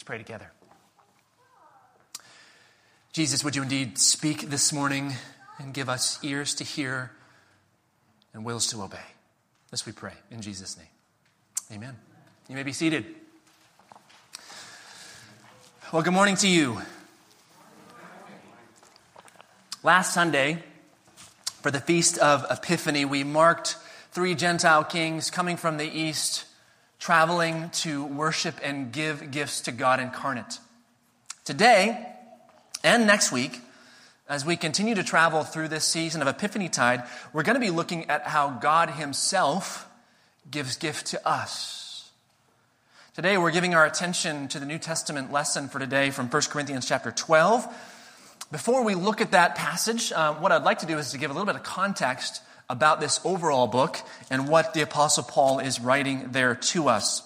Let's pray together. Jesus, would you indeed speak this morning and give us ears to hear and wills to obey? This we pray in Jesus' name. Amen. You may be seated. Well, good morning to you. Last Sunday, for the Feast of Epiphany, we marked three Gentile kings coming from the east, traveling to worship and give gifts to God incarnate. Today and next week, as we continue to travel through this season of Epiphany Tide, we're going to be looking at how God Himself gives gift to us. Today, we're giving our attention to the New Testament lesson for today from 1 Corinthians chapter 12. Before we look at that passage, uh, what I'd like to do is to give a little bit of context about this overall book and what the Apostle Paul is writing there to us.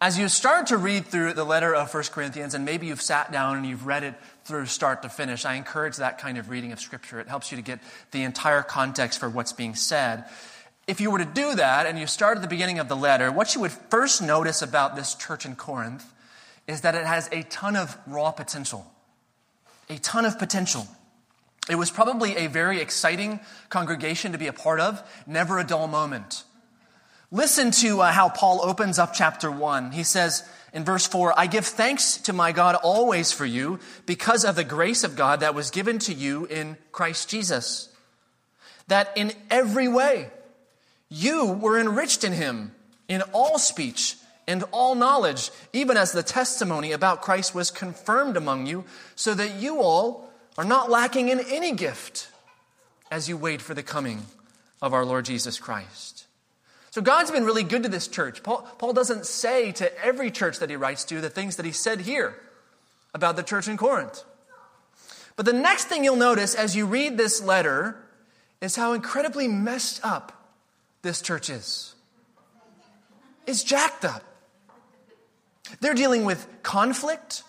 As you start to read through the letter of 1 Corinthians, and maybe you've sat down and you've read it through start to finish, I encourage that kind of reading of Scripture. It helps you to get the entire context for what's being said. If you were to do that and you start at the beginning of the letter, what you would first notice about this church in Corinth is that it has a ton of raw potential. A ton of potential. It was probably a very exciting congregation to be a part of, never a dull moment. Listen to uh, how Paul opens up chapter 1. He says in verse 4 I give thanks to my God always for you because of the grace of God that was given to you in Christ Jesus. That in every way you were enriched in him in all speech and all knowledge, even as the testimony about Christ was confirmed among you, so that you all are not lacking in any gift as you wait for the coming of our Lord Jesus Christ. So God's been really good to this church. Paul, Paul doesn't say to every church that he writes to the things that he said here about the church in Corinth. But the next thing you'll notice as you read this letter is how incredibly messed up this church is. It's jacked up. They're dealing with conflict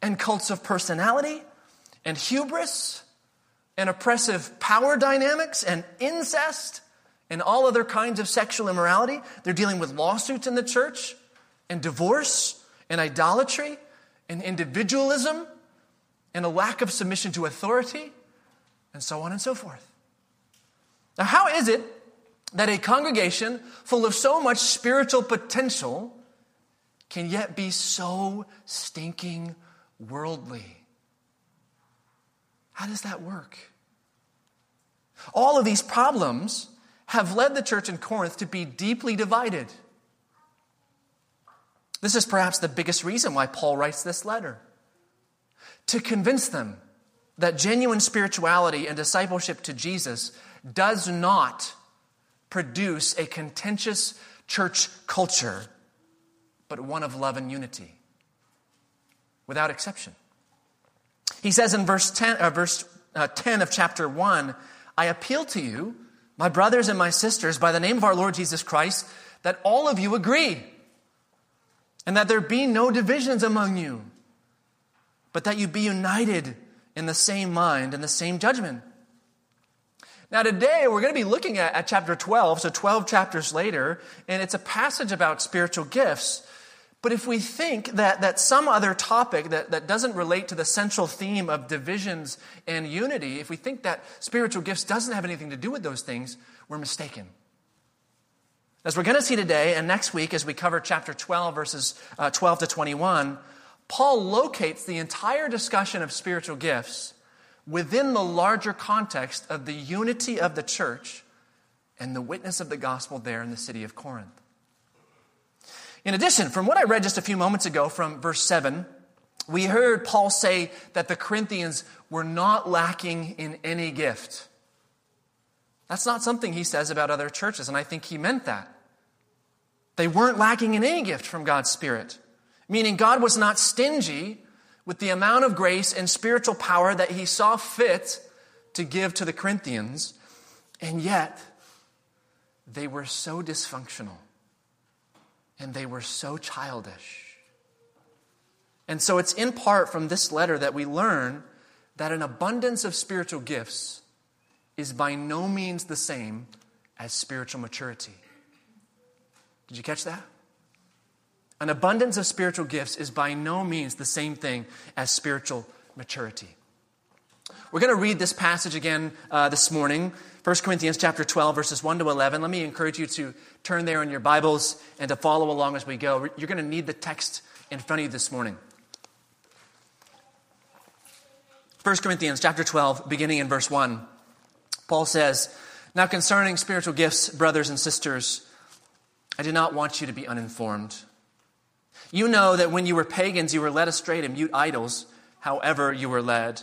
and cults of personality and hubris and oppressive power dynamics and incest and all other kinds of sexual immorality. They're dealing with lawsuits in the church and divorce and idolatry and individualism and a lack of submission to authority and so on and so forth. Now, how is it that a congregation full of so much spiritual potential can yet be so stinking worldly? How does that work? All of these problems have led the church in Corinth to be deeply divided. This is perhaps the biggest reason why Paul writes this letter to convince them that genuine spirituality and discipleship to Jesus does not produce a contentious church culture, but one of love and unity, without exception. He says in verse 10, uh, verse, uh, 10 of chapter 1 I appeal to you, my brothers and my sisters, by the name of our Lord Jesus Christ, that all of you agree, and that there be no divisions among you, but that you be united in the same mind and the same judgment. Now, today we're going to be looking at, at chapter 12, so 12 chapters later, and it's a passage about spiritual gifts. But if we think that, that some other topic that, that doesn't relate to the central theme of divisions and unity, if we think that spiritual gifts doesn't have anything to do with those things, we're mistaken. As we're going to see today and next week, as we cover chapter 12, verses uh, 12 to 21, Paul locates the entire discussion of spiritual gifts within the larger context of the unity of the church and the witness of the gospel there in the city of Corinth. In addition, from what I read just a few moments ago from verse 7, we heard Paul say that the Corinthians were not lacking in any gift. That's not something he says about other churches, and I think he meant that. They weren't lacking in any gift from God's Spirit, meaning God was not stingy with the amount of grace and spiritual power that he saw fit to give to the Corinthians, and yet they were so dysfunctional and they were so childish. And so it's in part from this letter that we learn that an abundance of spiritual gifts is by no means the same as spiritual maturity. Did you catch that? An abundance of spiritual gifts is by no means the same thing as spiritual maturity. We're going to read this passage again uh, this morning, 1 Corinthians chapter 12, verses 1 to 11. Let me encourage you to turn there in your Bibles and to follow along as we go. You're going to need the text in front of you this morning. 1 Corinthians chapter 12, beginning in verse 1. Paul says, Now concerning spiritual gifts, brothers and sisters, I do not want you to be uninformed. You know that when you were pagans, you were led astray to mute idols, however you were led.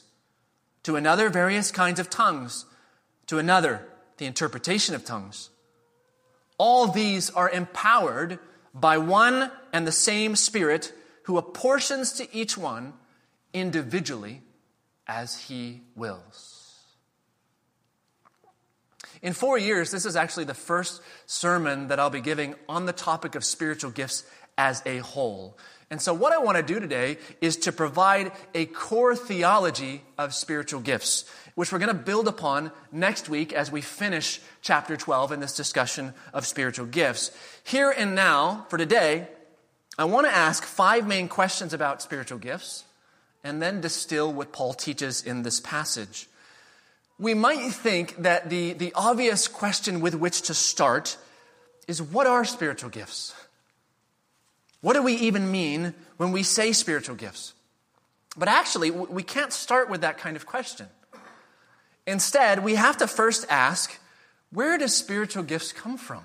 To another, various kinds of tongues. To another, the interpretation of tongues. All these are empowered by one and the same Spirit who apportions to each one individually as he wills. In four years, this is actually the first sermon that I'll be giving on the topic of spiritual gifts as a whole. And so, what I want to do today is to provide a core theology of spiritual gifts, which we're going to build upon next week as we finish chapter 12 in this discussion of spiritual gifts. Here and now, for today, I want to ask five main questions about spiritual gifts and then distill what Paul teaches in this passage. We might think that the, the obvious question with which to start is what are spiritual gifts? What do we even mean when we say spiritual gifts? But actually, we can't start with that kind of question. Instead, we have to first ask where do spiritual gifts come from?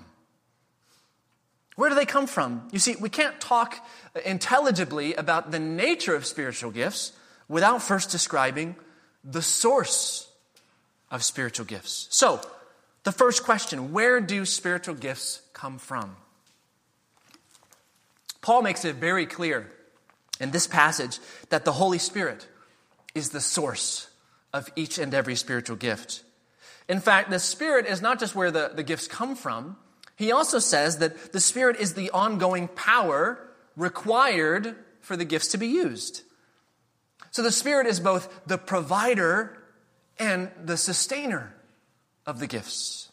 Where do they come from? You see, we can't talk intelligibly about the nature of spiritual gifts without first describing the source of spiritual gifts. So, the first question where do spiritual gifts come from? Paul makes it very clear in this passage that the Holy Spirit is the source of each and every spiritual gift. In fact, the Spirit is not just where the, the gifts come from, he also says that the Spirit is the ongoing power required for the gifts to be used. So the Spirit is both the provider and the sustainer of the gifts.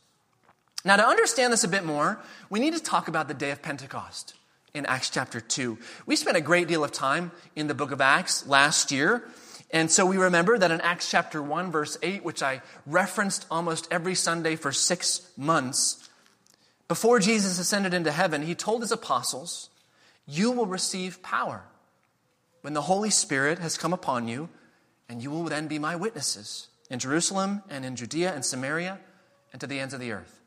Now, to understand this a bit more, we need to talk about the day of Pentecost in Acts chapter 2. We spent a great deal of time in the book of Acts last year. And so we remember that in Acts chapter 1, verse 8, which I referenced almost every Sunday for six months, before Jesus ascended into heaven, he told his apostles, You will receive power when the Holy Spirit has come upon you, and you will then be my witnesses in Jerusalem and in Judea and Samaria and to the ends of the earth.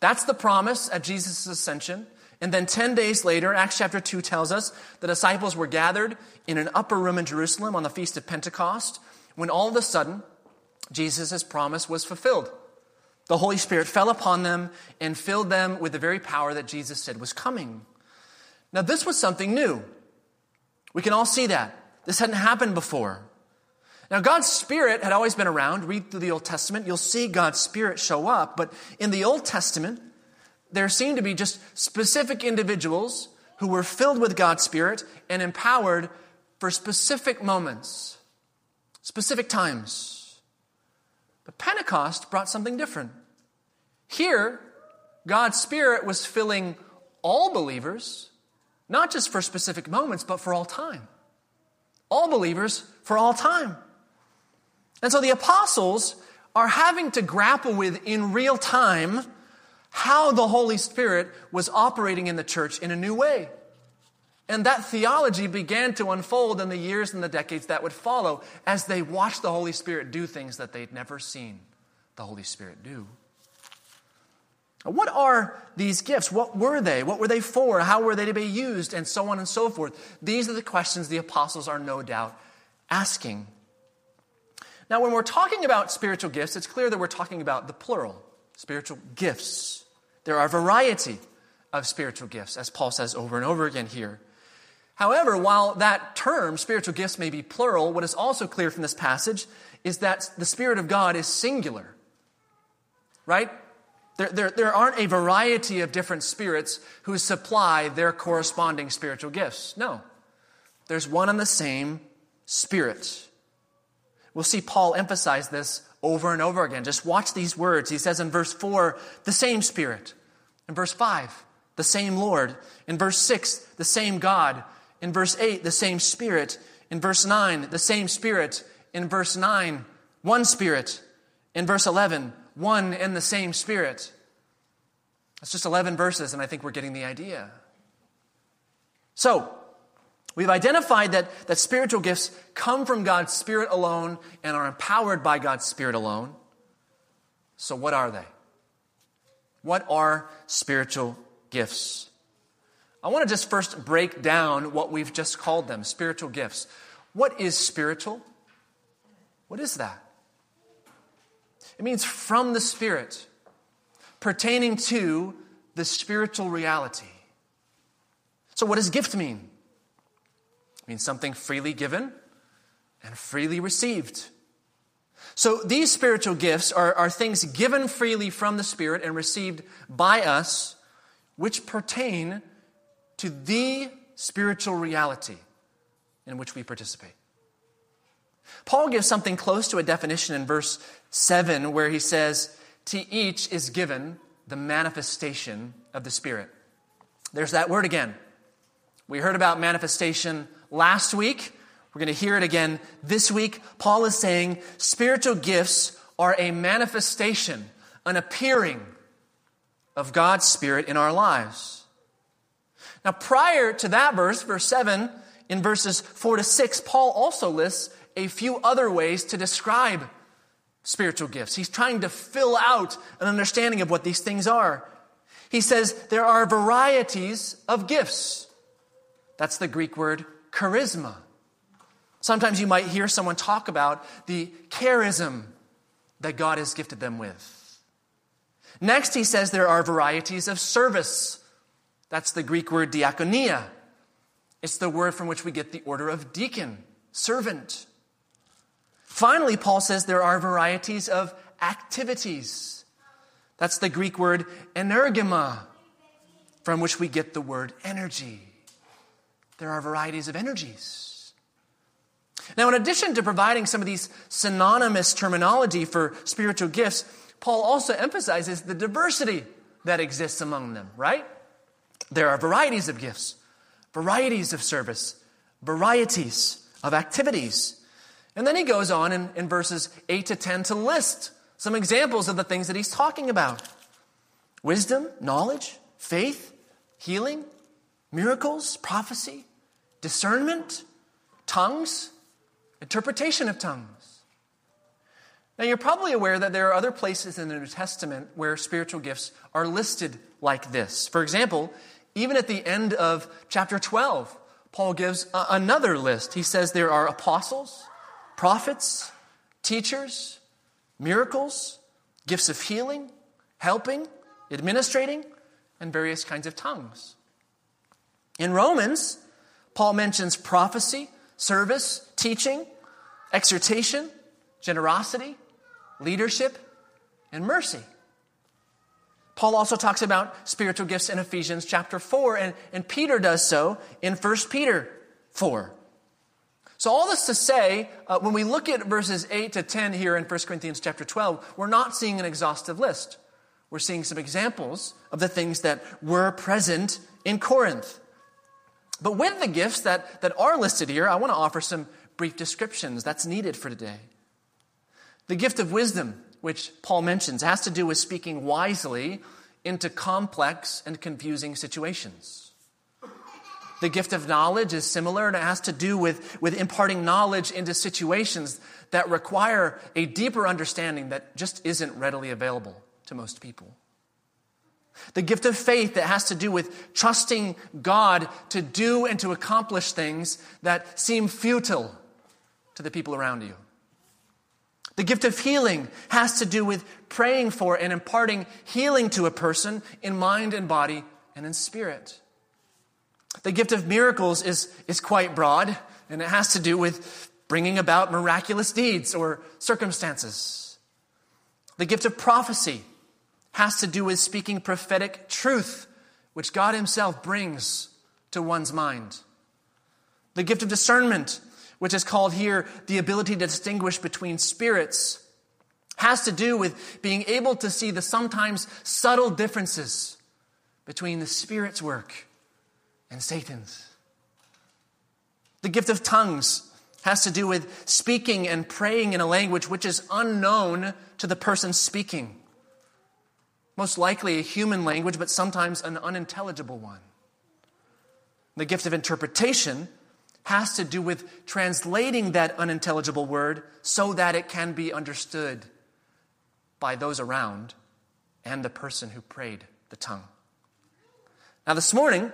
That's the promise at Jesus' ascension. And then 10 days later, Acts chapter 2 tells us the disciples were gathered in an upper room in Jerusalem on the feast of Pentecost when all of a sudden Jesus' promise was fulfilled. The Holy Spirit fell upon them and filled them with the very power that Jesus said was coming. Now, this was something new. We can all see that. This hadn't happened before. Now, God's Spirit had always been around. Read through the Old Testament, you'll see God's Spirit show up. But in the Old Testament, there seemed to be just specific individuals who were filled with God's Spirit and empowered for specific moments, specific times. But Pentecost brought something different. Here, God's Spirit was filling all believers, not just for specific moments, but for all time. All believers for all time. And so the apostles are having to grapple with in real time how the Holy Spirit was operating in the church in a new way. And that theology began to unfold in the years and the decades that would follow as they watched the Holy Spirit do things that they'd never seen the Holy Spirit do. What are these gifts? What were they? What were they for? How were they to be used? And so on and so forth. These are the questions the apostles are no doubt asking. Now, when we're talking about spiritual gifts, it's clear that we're talking about the plural spiritual gifts. There are a variety of spiritual gifts, as Paul says over and over again here. However, while that term, spiritual gifts, may be plural, what is also clear from this passage is that the Spirit of God is singular. Right? There, there, there aren't a variety of different spirits who supply their corresponding spiritual gifts. No. There's one and the same Spirit. We'll see Paul emphasize this over and over again. Just watch these words. He says in verse 4, the same Spirit. In verse 5, the same Lord. In verse 6, the same God. In verse 8, the same Spirit. In verse 9, the same Spirit. In verse 9, one Spirit. In verse 11, one and the same Spirit. That's just 11 verses, and I think we're getting the idea. So, we've identified that, that spiritual gifts come from God's Spirit alone and are empowered by God's Spirit alone. So, what are they? What are spiritual gifts? I want to just first break down what we've just called them spiritual gifts. What is spiritual? What is that? It means from the Spirit, pertaining to the spiritual reality. So, what does gift mean? Means something freely given and freely received. So, these spiritual gifts are, are things given freely from the Spirit and received by us, which pertain to the spiritual reality in which we participate. Paul gives something close to a definition in verse 7 where he says, To each is given the manifestation of the Spirit. There's that word again. We heard about manifestation last week. We're going to hear it again this week. Paul is saying spiritual gifts are a manifestation, an appearing of God's Spirit in our lives. Now, prior to that verse, verse 7, in verses 4 to 6, Paul also lists a few other ways to describe spiritual gifts. He's trying to fill out an understanding of what these things are. He says there are varieties of gifts. That's the Greek word charisma. Sometimes you might hear someone talk about the charism that God has gifted them with. Next, he says there are varieties of service. That's the Greek word diakonia. It's the word from which we get the order of deacon, servant. Finally, Paul says there are varieties of activities. That's the Greek word energema, from which we get the word energy. There are varieties of energies. Now, in addition to providing some of these synonymous terminology for spiritual gifts, Paul also emphasizes the diversity that exists among them, right? There are varieties of gifts, varieties of service, varieties of activities. And then he goes on in, in verses 8 to 10 to list some examples of the things that he's talking about wisdom, knowledge, faith, healing, miracles, prophecy, discernment, tongues, interpretation of tongues. Now, you're probably aware that there are other places in the New Testament where spiritual gifts are listed like this. For example, even at the end of chapter 12, Paul gives a- another list. He says there are apostles, prophets, teachers, miracles, gifts of healing, helping, administrating, and various kinds of tongues. In Romans, Paul mentions prophecy, service, teaching, exhortation, generosity, leadership, and mercy. Paul also talks about spiritual gifts in Ephesians chapter 4, and, and Peter does so in 1 Peter 4. So, all this to say, uh, when we look at verses 8 to 10 here in 1 Corinthians chapter 12, we're not seeing an exhaustive list. We're seeing some examples of the things that were present in Corinth. But with the gifts that, that are listed here, I want to offer some brief descriptions that's needed for today. The gift of wisdom which Paul mentions, has to do with speaking wisely into complex and confusing situations. The gift of knowledge is similar, and it has to do with, with imparting knowledge into situations that require a deeper understanding that just isn't readily available to most people. The gift of faith that has to do with trusting God to do and to accomplish things that seem futile to the people around you. The gift of healing has to do with praying for and imparting healing to a person in mind and body and in spirit. The gift of miracles is, is quite broad, and it has to do with bringing about miraculous deeds or circumstances. The gift of prophecy has to do with speaking prophetic truth, which God Himself brings to one's mind. The gift of discernment, which is called here the ability to distinguish between spirits, has to do with being able to see the sometimes subtle differences between the Spirit's work and Satan's. The gift of tongues has to do with speaking and praying in a language which is unknown to the person speaking. Most likely a human language, but sometimes an unintelligible one. The gift of interpretation has to do with translating that unintelligible word so that it can be understood by those around and the person who prayed the tongue. Now, this morning,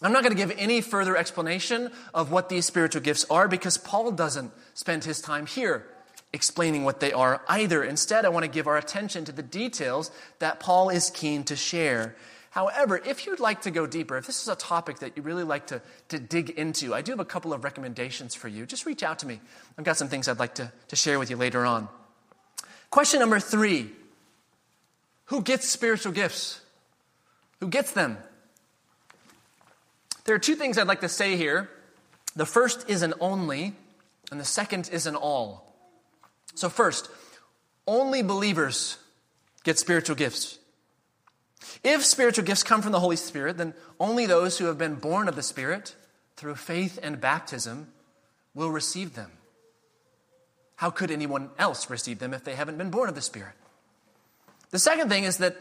I'm not going to give any further explanation of what these spiritual gifts are because Paul doesn't spend his time here explaining what they are either. Instead, I want to give our attention to the details that Paul is keen to share. However, if you'd like to go deeper, if this is a topic that you really like to, to dig into, I do have a couple of recommendations for you. Just reach out to me. I've got some things I'd like to, to share with you later on. Question number three Who gets spiritual gifts? Who gets them? There are two things I'd like to say here. The first is an only, and the second is an all. So, first, only believers get spiritual gifts. If spiritual gifts come from the Holy Spirit, then only those who have been born of the Spirit through faith and baptism will receive them. How could anyone else receive them if they haven't been born of the Spirit? The second thing is that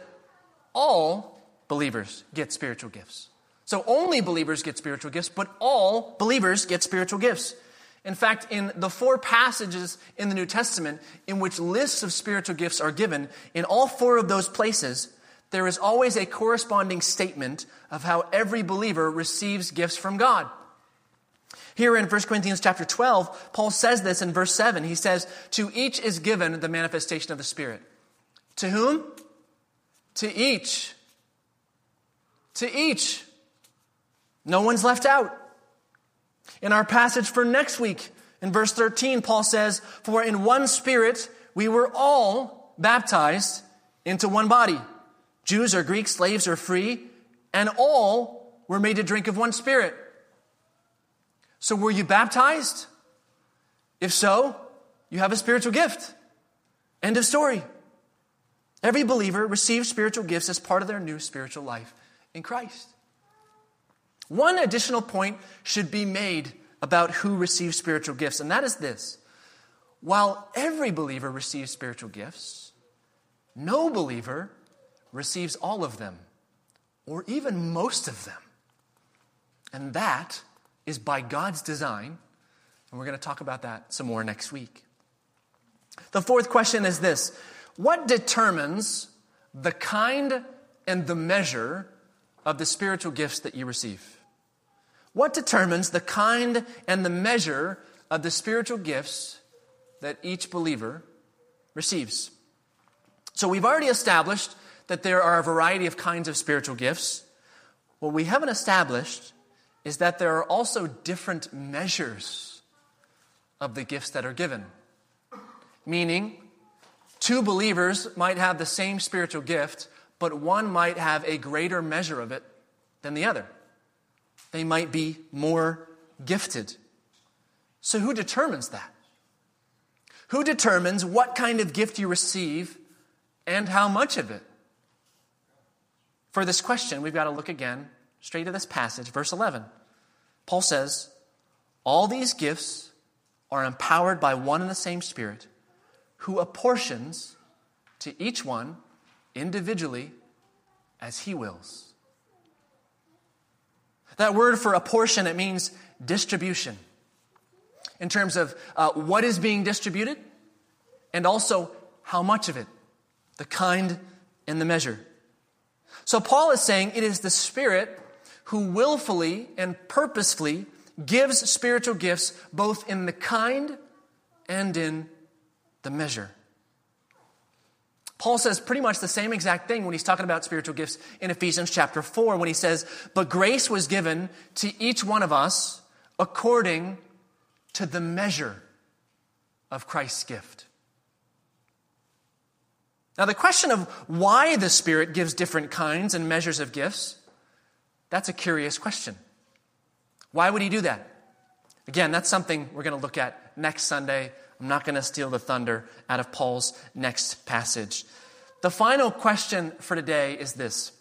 all believers get spiritual gifts. So only believers get spiritual gifts, but all believers get spiritual gifts. In fact, in the four passages in the New Testament in which lists of spiritual gifts are given, in all four of those places, there is always a corresponding statement of how every believer receives gifts from God. Here in 1 Corinthians chapter 12, Paul says this in verse 7. He says, To each is given the manifestation of the Spirit. To whom? To each. To each. No one's left out. In our passage for next week, in verse 13, Paul says, For in one spirit we were all baptized into one body. Jews or Greeks, slaves or free, and all were made to drink of one spirit. So were you baptized? If so, you have a spiritual gift. End of story. Every believer receives spiritual gifts as part of their new spiritual life in Christ. One additional point should be made about who receives spiritual gifts, and that is this. While every believer receives spiritual gifts, no believer receives all of them, or even most of them. And that is by God's design, and we're going to talk about that some more next week. The fourth question is this What determines the kind and the measure of the spiritual gifts that you receive? What determines the kind and the measure of the spiritual gifts that each believer receives? So we've already established that there are a variety of kinds of spiritual gifts. What we haven't established is that there are also different measures of the gifts that are given. Meaning, two believers might have the same spiritual gift, but one might have a greater measure of it than the other they might be more gifted. So, who determines that? Who determines what kind of gift you receive and how much of it? For this question, we've got to look again straight to this passage, verse 11. Paul says, All these gifts are empowered by one and the same Spirit, who apportions to each one individually as he wills. That word for apportion, it means distribution. In terms of uh, what is being distributed and also how much of it, the kind and the measure. So Paul is saying it is the Spirit who willfully and purposefully gives spiritual gifts both in the kind and in the measure. Paul says pretty much the same exact thing when he's talking about spiritual gifts in Ephesians chapter 4 when he says, But grace was given to each one of us according to the measure of Christ's gift. Now, the question of why the Spirit gives different kinds and measures of gifts, that's a curious question. Why would he do that? Again, that's something we're going to look at next Sunday. I'm not going to steal the thunder out of Paul's next passage. The final question for today is this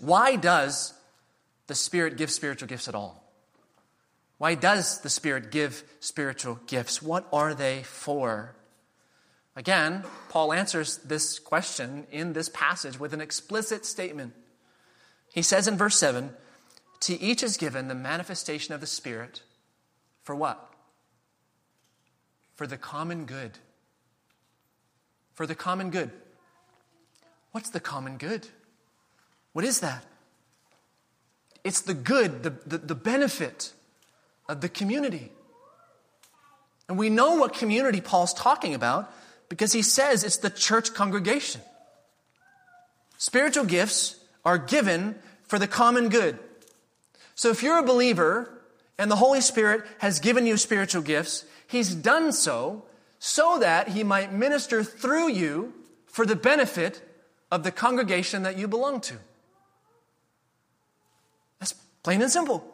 Why does the Spirit give spiritual gifts at all? Why does the Spirit give spiritual gifts? What are they for? Again, Paul answers this question in this passage with an explicit statement. He says in verse 7 To each is given the manifestation of the Spirit for what? For the common good. For the common good. What's the common good? What is that? It's the good, the, the, the benefit of the community. And we know what community Paul's talking about because he says it's the church congregation. Spiritual gifts are given for the common good. So if you're a believer and the Holy Spirit has given you spiritual gifts, he's done so so that he might minister through you for the benefit of the congregation that you belong to. That's plain and simple.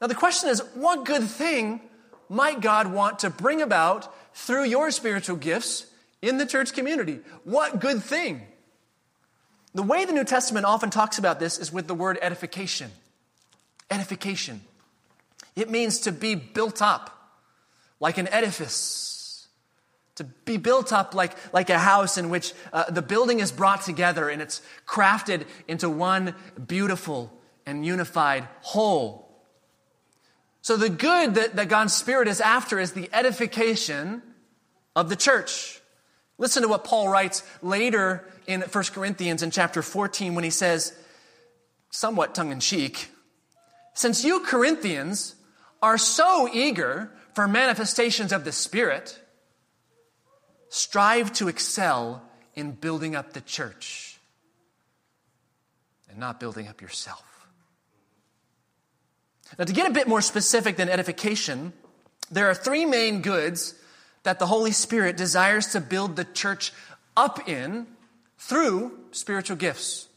Now, the question is what good thing might God want to bring about through your spiritual gifts in the church community. What good thing? The way the New Testament often talks about this is with the word edification. Edification. It means to be built up like an edifice, to be built up like, like a house in which uh, the building is brought together and it's crafted into one beautiful and unified whole. So, the good that, that God's Spirit is after is the edification of the church. Listen to what Paul writes later in 1 Corinthians in chapter 14 when he says, somewhat tongue in cheek, since you Corinthians are so eager for manifestations of the Spirit, strive to excel in building up the church and not building up yourself. Now, to get a bit more specific than edification, there are three main goods that the Holy Spirit desires to build the church up in through spiritual gifts.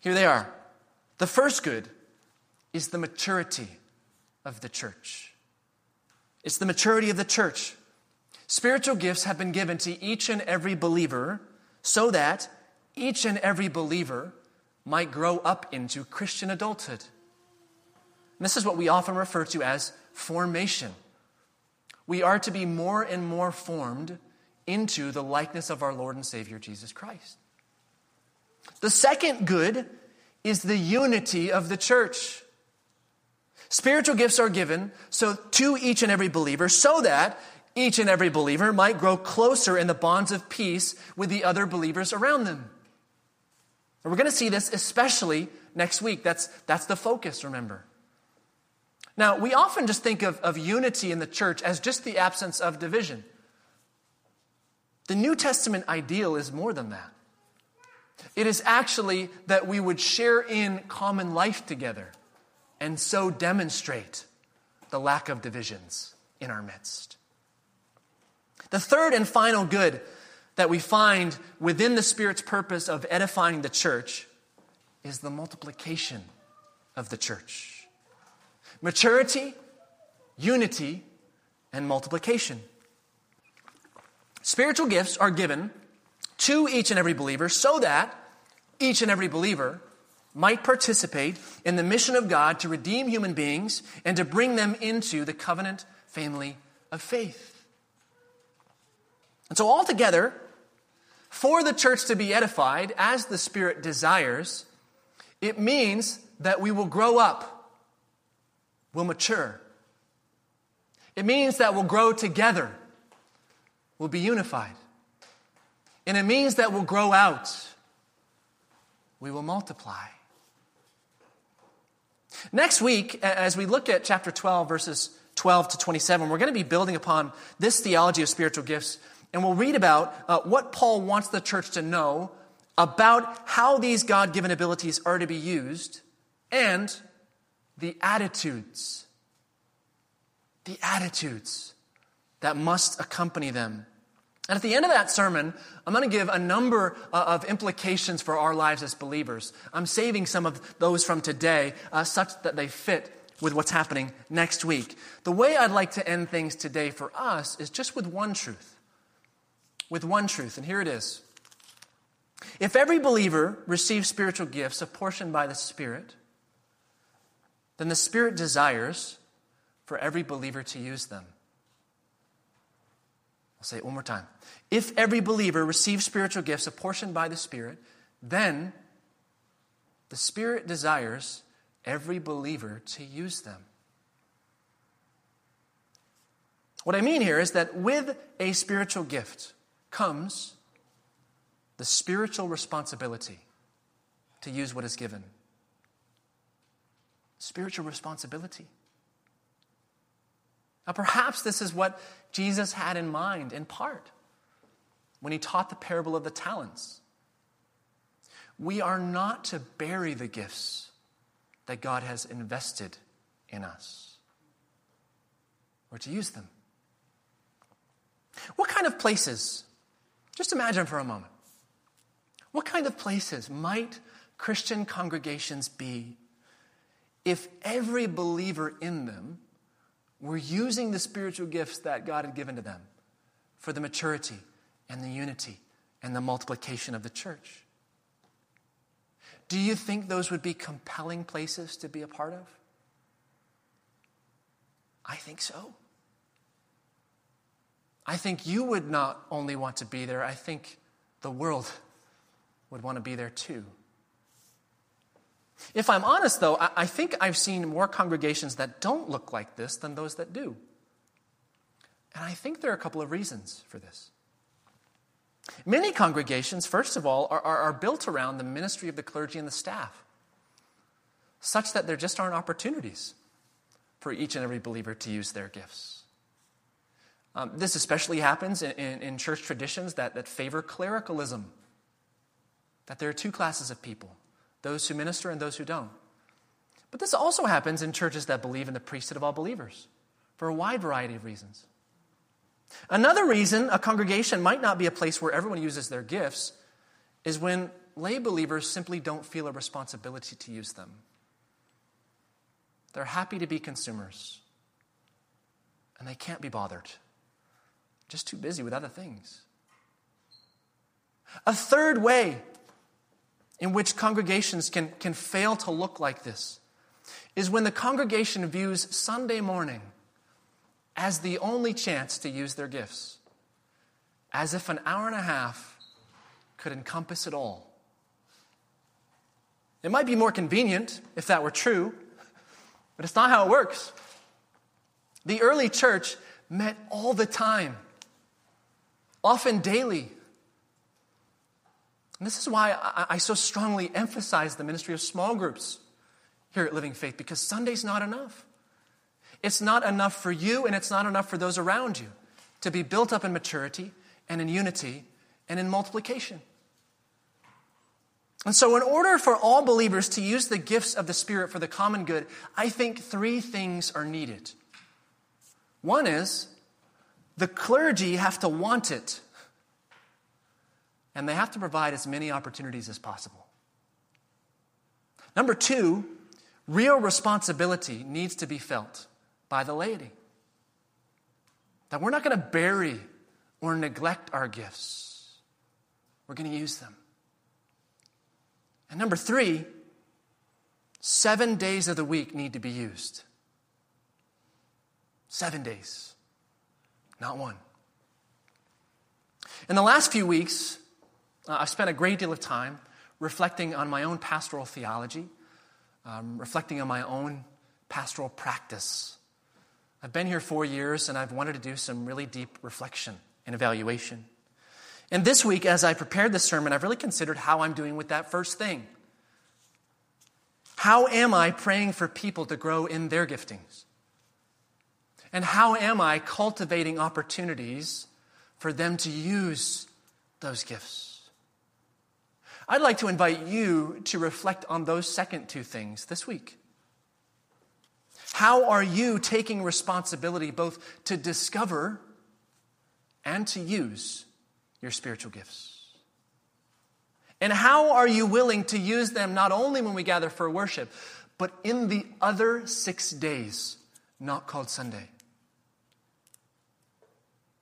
Here they are. The first good is the maturity of the church. It's the maturity of the church. Spiritual gifts have been given to each and every believer so that each and every believer might grow up into Christian adulthood. And this is what we often refer to as formation. We are to be more and more formed into the likeness of our Lord and Savior Jesus Christ. The second good is the unity of the church. Spiritual gifts are given so to each and every believer so that each and every believer might grow closer in the bonds of peace with the other believers around them. And we're going to see this especially next week. That's, that's the focus, remember. Now, we often just think of, of unity in the church as just the absence of division. The New Testament ideal is more than that. It is actually that we would share in common life together and so demonstrate the lack of divisions in our midst. The third and final good that we find within the Spirit's purpose of edifying the church is the multiplication of the church maturity, unity, and multiplication. Spiritual gifts are given to each and every believer so that each and every believer might participate in the mission of God to redeem human beings and to bring them into the covenant family of faith. And so, altogether, for the church to be edified as the Spirit desires, It means that we will grow up, we'll mature. It means that we'll grow together, we'll be unified. And it means that we'll grow out, we will multiply. Next week, as we look at chapter 12, verses 12 to 27, we're going to be building upon this theology of spiritual gifts, and we'll read about uh, what Paul wants the church to know about how these God given abilities are to be used and the attitudes, the attitudes that must accompany them. And at the end of that sermon, I'm going to give a number uh, of implications for our lives as believers. I'm saving some of those from today uh, such that they fit with what's happening next week. The way I'd like to end things today for us is just with one truth. With one truth, and here it is. If every believer receives spiritual gifts apportioned by the Spirit, then the Spirit desires for every believer to use them. I'll say it one more time. If every believer receives spiritual gifts apportioned by the Spirit, then the Spirit desires every believer to use them. What I mean here is that with a spiritual gift comes the spiritual responsibility to use what is given. Spiritual responsibility. Now, perhaps this is what Jesus had in mind in part when he taught the parable of the talents. We are not to bury the gifts that God has invested in us, or to use them. What kind of places, just imagine for a moment, what kind of places might Christian congregations be if every believer in them were using the spiritual gifts that God had given to them for the maturity and the unity and the multiplication of the church? Do you think those would be compelling places to be a part of? I think so. I think you would not only want to be there, I think the world would want to be there too. If I'm honest, though, I think I've seen more congregations that don't look like this than those that do. And I think there are a couple of reasons for this. Many congregations, first of all, are, are, are, built around the ministry of the clergy and the staff, such that there just aren't opportunities for each and every believer to use their gifts. Um, this especially happens in, in, in church traditions that, that favor clericalism that there are two classes of people those who minister and those who don't. But this also happens in churches that believe in the priesthood of all believers for a wide variety of reasons. Another reason a congregation might not be a place where everyone uses their gifts is when lay believers simply don't feel a responsibility to use them. They're happy to be consumers, and they can't be bothered, just too busy with other things. A third way in which congregations can, can fail to look like this is when the congregation views Sunday morning as the only chance to use their gifts, as if an hour and a half could encompass it all. It might be more convenient if that were true, but it's not how it works. The early church met all the time, often daily, and this is why I, I so strongly emphasize the ministry of small groups here at Living Faith, because Sunday's not enough. It's not enough for you, and it's not enough for those around you to be built up in maturity and in unity and in multiplication. And so, in order for all believers to use the gifts of the Spirit for the common good, I think three things are needed. One is the clergy have to want it and they have to provide as many opportunities as possible. Number two, real responsibility needs to be felt by the laity. That we're not going to bury or neglect our gifts, we're going to use them. And number three, seven days of the week need to be used. Seven days, not one. In the last few weeks, uh, I've spent a great deal of time reflecting on my own pastoral theology, um, reflecting on my own pastoral practice. I've been here four years and I've wanted to do some really deep reflection and evaluation. And this week, as I prepared this sermon, I've really considered how I'm doing with that first thing. How am I praying for people to grow in their giftings? And how am I cultivating opportunities for them to use those gifts? I'd like to invite you to reflect on those second two things this week. How are you taking responsibility both to discover and to use your spiritual gifts? And how are you willing to use them not only when we gather for worship, but in the other six days, not called Sunday?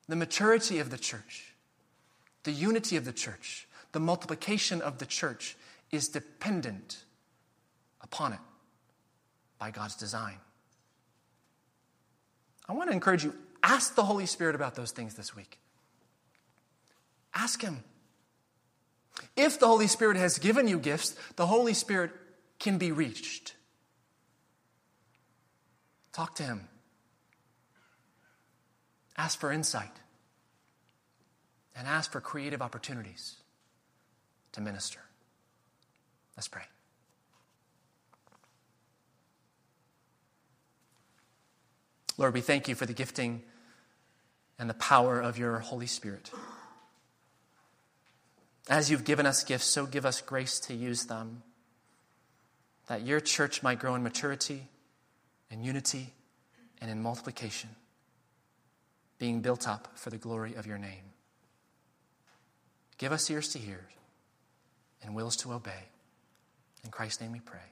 The maturity of the church, the unity of the church, the multiplication of the church is dependent upon it by God's design. I want to encourage you ask the Holy Spirit about those things this week. Ask Him. If the Holy Spirit has given you gifts, the Holy Spirit can be reached. Talk to Him. Ask for insight. And ask for creative opportunities to minister. Let's pray. Lord, we thank you for the gifting and the power of your Holy Spirit. As you've given us gifts, so give us grace to use them, that your church might grow in maturity and unity and in multiplication, being built up for the glory of your name. Give us ears to hear and wills to obey. In Christ's name we pray.